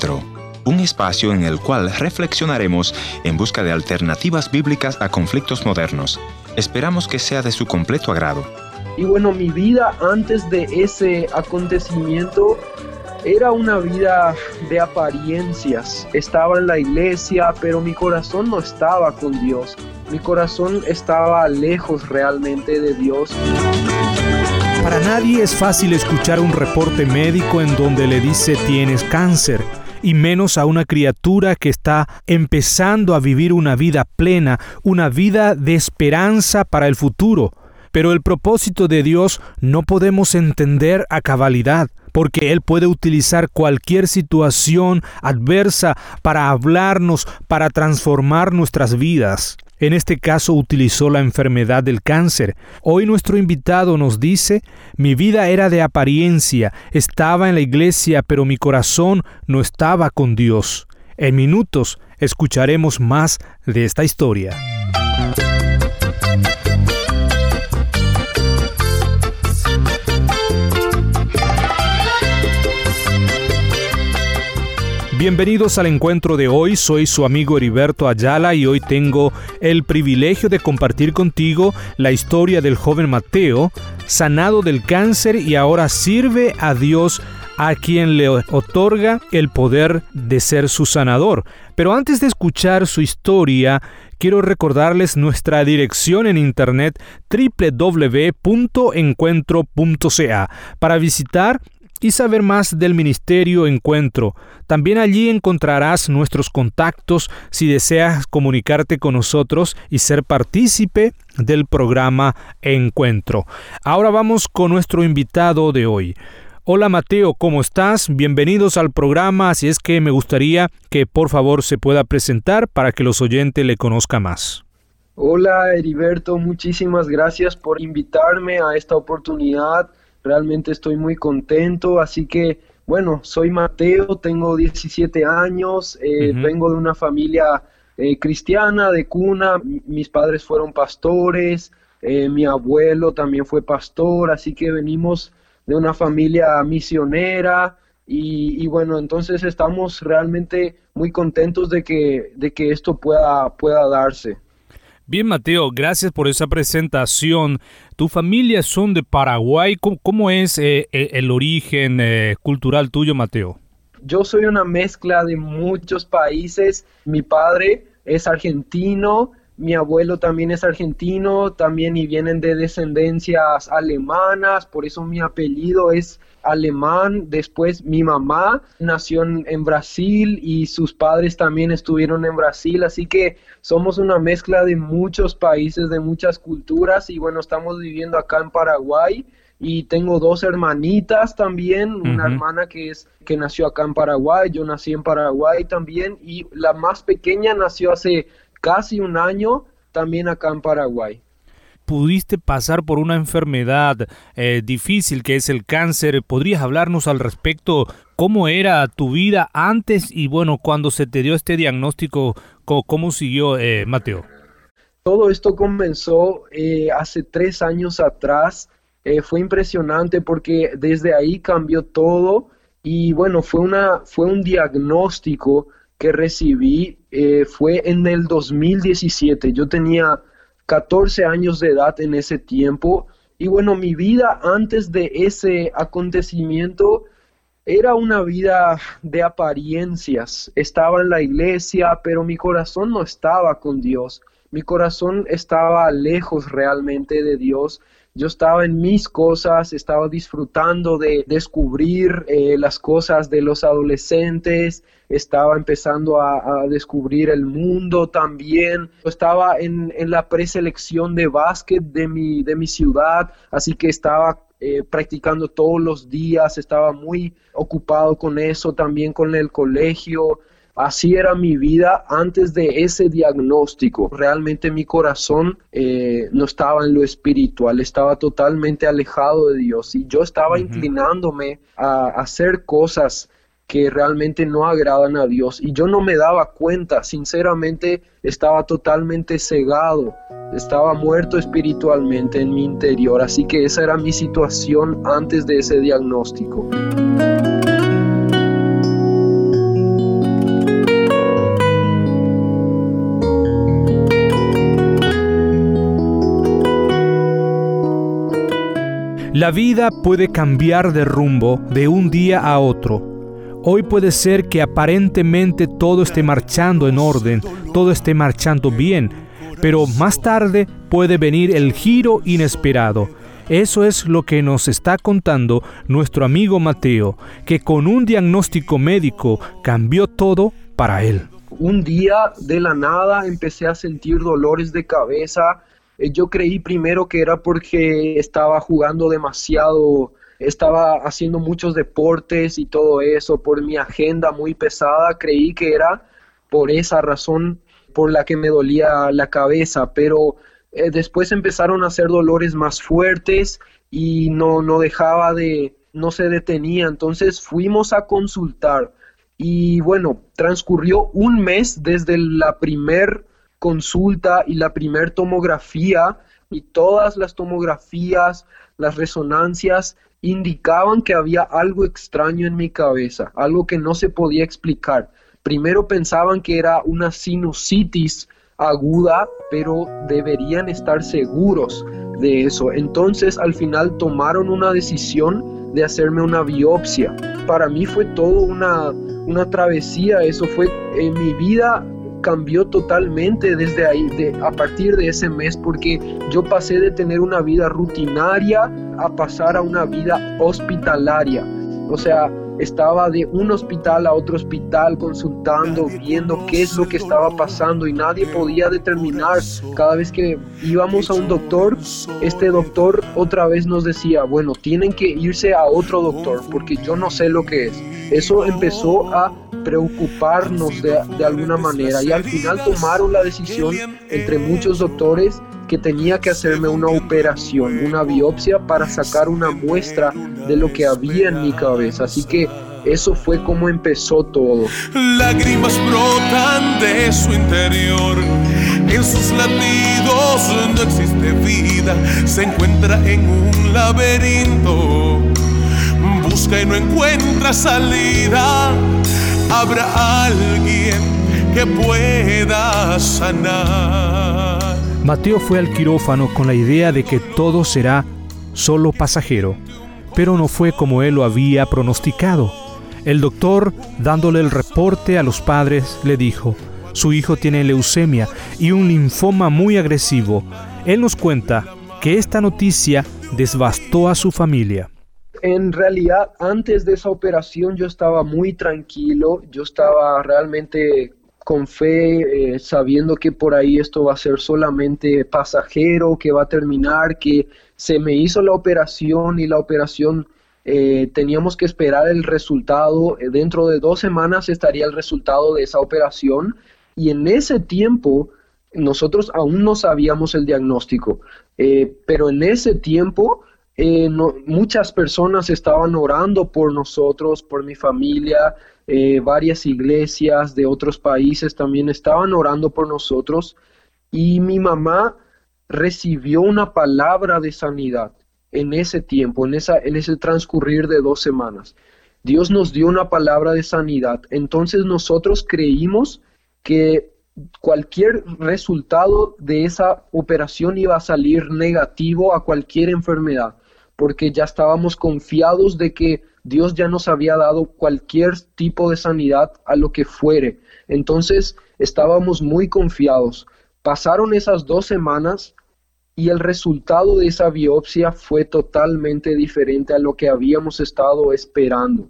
Encuentro, un espacio en el cual reflexionaremos en busca de alternativas bíblicas a conflictos modernos. Esperamos que sea de su completo agrado. Y bueno, mi vida antes de ese acontecimiento era una vida de apariencias. Estaba en la iglesia, pero mi corazón no estaba con Dios. Mi corazón estaba lejos realmente de Dios. Para nadie es fácil escuchar un reporte médico en donde le dice tienes cáncer, y menos a una criatura que está empezando a vivir una vida plena, una vida de esperanza para el futuro. Pero el propósito de Dios no podemos entender a cabalidad, porque Él puede utilizar cualquier situación adversa para hablarnos, para transformar nuestras vidas. En este caso utilizó la enfermedad del cáncer. Hoy nuestro invitado nos dice, mi vida era de apariencia, estaba en la iglesia, pero mi corazón no estaba con Dios. En minutos escucharemos más de esta historia. Bienvenidos al encuentro de hoy, soy su amigo Heriberto Ayala y hoy tengo el privilegio de compartir contigo la historia del joven Mateo, sanado del cáncer y ahora sirve a Dios a quien le otorga el poder de ser su sanador. Pero antes de escuchar su historia, quiero recordarles nuestra dirección en internet www.encuentro.ca para visitar y saber más del Ministerio Encuentro. También allí encontrarás nuestros contactos si deseas comunicarte con nosotros y ser partícipe del programa Encuentro. Ahora vamos con nuestro invitado de hoy. Hola Mateo, ¿cómo estás? Bienvenidos al programa, así es que me gustaría que por favor se pueda presentar para que los oyentes le conozcan más. Hola Heriberto, muchísimas gracias por invitarme a esta oportunidad realmente estoy muy contento, así que bueno, soy Mateo, tengo 17 años, eh, vengo de una familia eh, cristiana de cuna, mis padres fueron pastores, eh, mi abuelo también fue pastor, así que venimos de una familia misionera y, y, bueno, entonces estamos realmente muy contentos de que, de que esto pueda, pueda darse. Bien, Mateo, gracias por esa presentación. Tu familia son de Paraguay. ¿Cómo, es eh, eh, el origen eh, cultural tuyo, Mateo? Yo soy una mezcla de muchos países. Mi padre es argentino, mi abuelo también es argentino, también y vienen de descendencias alemanas, por eso mi apellido es alemán. Después mi mamá nació en, Brasil y sus padres también estuvieron en Brasil, así que somos una mezcla de muchos países, de muchas culturas y bueno, estamos viviendo acá en Paraguay y tengo dos hermanitas también, una hermana que es que nació acá en Paraguay, yo nací en Paraguay también y la más pequeña nació hace casi un año también acá en Paraguay. Pudiste pasar por una enfermedad eh, difícil que es el cáncer. ¿Podrías hablarnos al respecto? ¿Cómo era tu vida antes y bueno, cuando se te dio este diagnóstico, cómo, siguió eh, Mateo? Todo esto comenzó eh, hace tres años atrás. fue impresionante porque desde ahí cambió todo y bueno, fue, una, fue un diagnóstico que recibí fue en el 2017. Yo tenía 14 años de edad en ese tiempo y bueno, mi vida antes de ese acontecimiento era una vida de apariencias. Estaba en la iglesia, pero mi corazón no estaba con Dios. Mi corazón estaba lejos realmente de Dios yo estaba en mis cosas, estaba disfrutando de descubrir eh, las cosas de los adolescentes, estaba empezando a, descubrir el mundo también, estaba en, la preselección de básquet de mi, de mi ciudad, así que estaba eh, practicando todos los días, estaba muy ocupado con eso, también con el colegio, Así era mi vida antes de ese diagnóstico. Realmente mi corazón eh, no estaba en lo espiritual, estaba totalmente alejado de Dios y yo estaba inclinándome a hacer cosas que realmente no agradan a Dios y yo no me daba cuenta, sinceramente estaba totalmente cegado, estaba muerto espiritualmente en mi interior, así que esa era mi situación antes de ese diagnóstico. La vida puede cambiar de rumbo de un día a otro. Hoy puede ser que aparentemente todo esté marchando en orden, todo esté marchando bien, pero más tarde puede venir el giro inesperado. Eso es lo que nos está contando nuestro amigo Mateo, que con un diagnóstico médico cambió todo para él. Un día de la nada empecé a sentir dolores de cabeza, yo creí primero que era porque estaba jugando demasiado, estaba haciendo muchos deportes y todo eso, por mi agenda muy pesada, creí que era por esa razón por la que me dolía la cabeza, pero eh, después empezaron a hacer dolores más fuertes y no, no dejaba de, no se detenía, entonces fuimos a consultar y bueno, transcurrió un mes desde la primer consulta y la primer tomografía y todas las tomografías, las resonancias indicaban que había algo extraño en mi cabeza, algo que no se podía explicar. Primero pensaban que era una sinusitis aguda, pero deberían estar seguros de eso. Entonces al final tomaron una decisión de hacerme una biopsia. Para mí fue todo una, una travesía, eso fue en mi vida cambió totalmente desde ahí, de, a partir de ese mes, porque yo pasé de tener una vida rutinaria a pasar a una vida hospitalaria. O sea, estaba de un hospital a otro hospital consultando, viendo qué es lo que estaba pasando y nadie podía determinar. Cada vez que íbamos a un doctor, este doctor otra vez nos decía, bueno, tienen que irse a otro doctor porque yo no sé lo que es. Eso empezó a preocuparnos de, de alguna manera y al final tomaron la decisión entre muchos doctores que tenía que hacerme una operación, una biopsia para sacar una muestra de lo que había en mi cabeza. Así que eso fue como empezó todo. Lágrimas brotan de su interior. En sus latidos no existe vida. Se encuentra en un laberinto. Busca y no encuentra salida. Habrá alguien que pueda sanar. Mateo fue al quirófano con la idea de que todo será solo pasajero, pero no fue como él lo había pronosticado. El doctor, dándole el reporte a los padres, le dijo, su hijo tiene leucemia y un linfoma muy agresivo. Él nos cuenta que esta noticia desbastó a su familia. En realidad, antes de esa operación yo estaba muy tranquilo, yo estaba realmente con fe, eh, sabiendo que por ahí esto va a ser solamente pasajero, que va a terminar, que se me hizo la operación y la operación eh, teníamos que esperar el resultado, eh, dentro de dos semanas estaría el resultado de esa operación y en ese tiempo nosotros aún no sabíamos el diagnóstico, pero en ese tiempo muchas personas estaban orando por nosotros, por mi familia, eh, varias iglesias de otros países también estaban orando por nosotros y mi mamá recibió una palabra de sanidad en ese tiempo, en, esa, en ese transcurrir de dos semanas. Dios nos dio una palabra de sanidad. Entonces nosotros creímos que cualquier resultado de esa operación iba a salir negativo a cualquier enfermedad, porque ya estábamos confiados de que Dios ya nos había dado cualquier tipo de sanidad a lo que fuere. Entonces estábamos muy confiados. Pasaron esas dos semanas y el resultado de esa biopsia fue totalmente diferente a lo que habíamos estado esperando.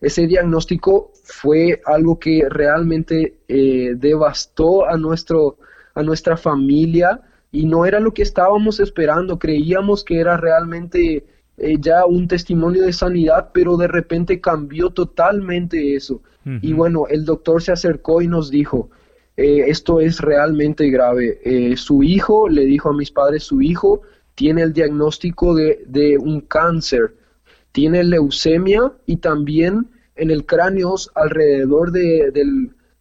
Ese diagnóstico fue algo que realmente eh, devastó a, nuestro, a nuestra familia y no era lo que estábamos esperando. Creíamos que era realmente eh, ya un testimonio de sanidad, pero de repente cambió totalmente eso. Y bueno, el doctor se acercó y nos dijo, eh, esto es realmente grave. Eh, su hijo, le dijo a mis padres, su hijo tiene el diagnóstico de, de un cáncer, tiene leucemia y también en el cráneo alrededor de,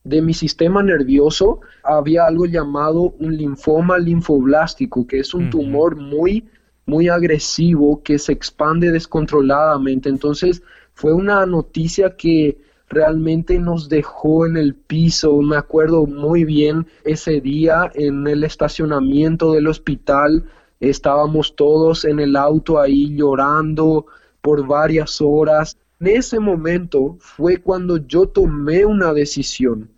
de mi sistema nervioso había algo llamado un linfoma linfoblástico, que es un tumor muy muy agresivo que se expande descontroladamente. Entonces fue una noticia que realmente nos dejó en el piso. Me acuerdo muy bien ese día en el estacionamiento del hospital. estábamos todos en el auto ahí llorando por varias horas. En ese momento fue cuando yo tomé una decisión,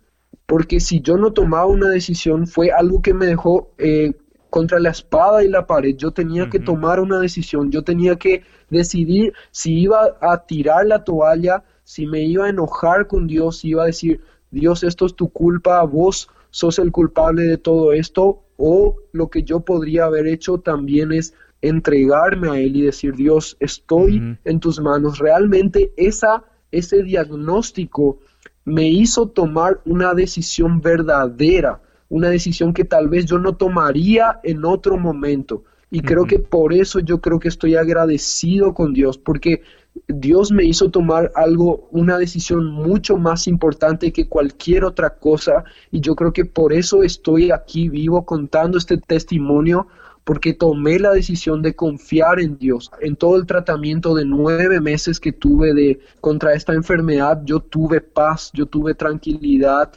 porque si yo no tomaba una decisión fue algo que me dejó eh, contra la espada y la pared. Yo tenía que tomar una decisión, yo tenía que decidir si iba a tirar la toalla, si me iba a enojar con Dios, si iba a decir, Dios, esto es tu culpa, vos sos el culpable de todo esto, o lo que yo podría haber hecho también es entregarme a Él y decir, Dios, estoy en tus manos. Realmente esa, ese diagnóstico me hizo tomar una decisión verdadera una decisión que tal vez yo no tomaría en otro momento. Y creo que por eso yo creo que estoy agradecido con Dios, porque Dios me hizo tomar algo, una decisión mucho más importante que cualquier otra cosa. Y yo creo que por eso estoy aquí vivo contando este testimonio, porque tomé la decisión de confiar en Dios. En todo el tratamiento de nueve meses que tuve de contra esta enfermedad, yo tuve paz, yo tuve tranquilidad,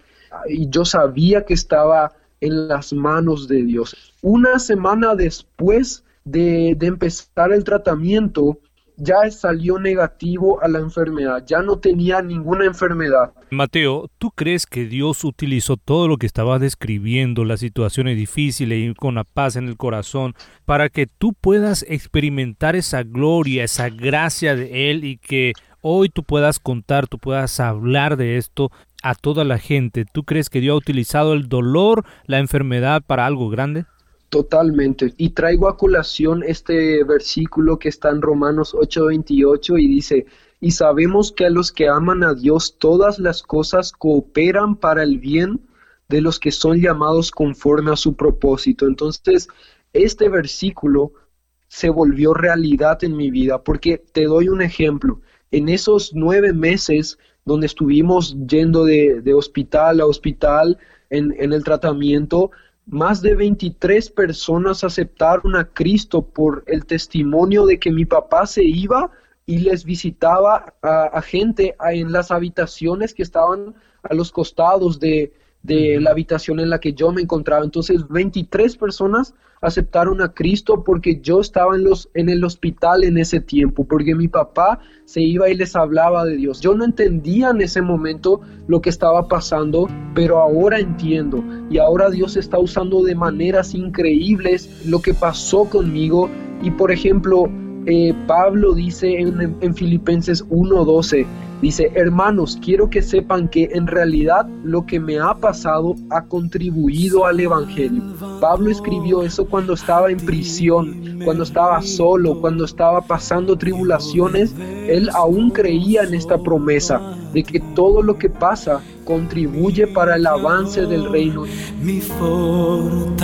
y yo sabía que estaba en las manos de Dios. Una semana después de, empezar el tratamiento, ya salió negativo a la enfermedad, ya no tenía ninguna enfermedad. Mateo, ¿tú crees que Dios utilizó todo lo que estabas describiendo, las situaciones difíciles y con la paz en el corazón, para que tú puedas experimentar esa gloria, esa gracia de Él y que hoy tú puedas contar, tú puedas hablar de esto a toda la gente. ¿Tú crees que Dios ha utilizado el dolor, la enfermedad para algo grande? Totalmente. Y traigo a colación este versículo que está en Romanos 8:28 y dice, y sabemos que a los que aman a Dios todas las cosas cooperan para el bien de los que son llamados conforme a su propósito. Entonces, este versículo se volvió realidad en mi vida porque te doy un ejemplo. En esos nueve meses donde estuvimos yendo de, hospital a hospital en, el tratamiento, más de 23 personas aceptaron a Cristo por el testimonio de que mi papá se iba y les visitaba a, gente en las habitaciones que estaban a los costados de, de la habitación en la que yo me encontraba. Entonces, 23 personas aceptaron a Cristo porque yo estaba en, los, en el hospital en ese tiempo, porque mi papá se iba y les hablaba de Dios. Yo no entendía en ese momento lo que estaba pasando, pero ahora entiendo. Y ahora Dios está usando de maneras increíbles lo que pasó conmigo. Y por ejemplo, eh, Pablo dice en, en Filipenses 1.12, Dice, hermanos, quiero que sepan que en realidad lo que me ha pasado ha contribuido al Evangelio. Pablo escribió eso cuando estaba en prisión, cuando estaba solo, cuando estaba pasando tribulaciones. Él aún creía en esta promesa de que todo lo que pasa contribuye para el avance del reino. Mi fortaleza,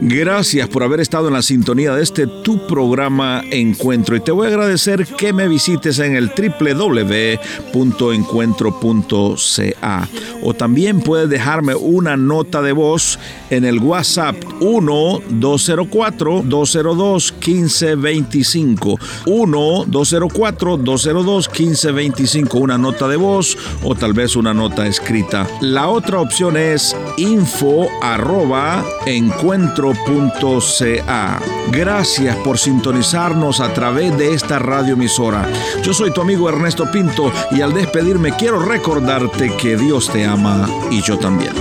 Gracias por haber estado en la sintonía de este tu programa Encuentro. Y te voy a agradecer que me visites en el www.encuentro.ca o también puedes dejarme una nota de voz en el WhatsApp 1-204-202-1525 1-204-202-1525 una nota de voz o tal vez una nota escrita. La otra opción es info arroba encuentro Gracias por sintonizarnos a través de esta radioemisora. Yo soy tu amigo Ernesto Pinto y al despedirme quiero recordarte que Dios te ama y yo también.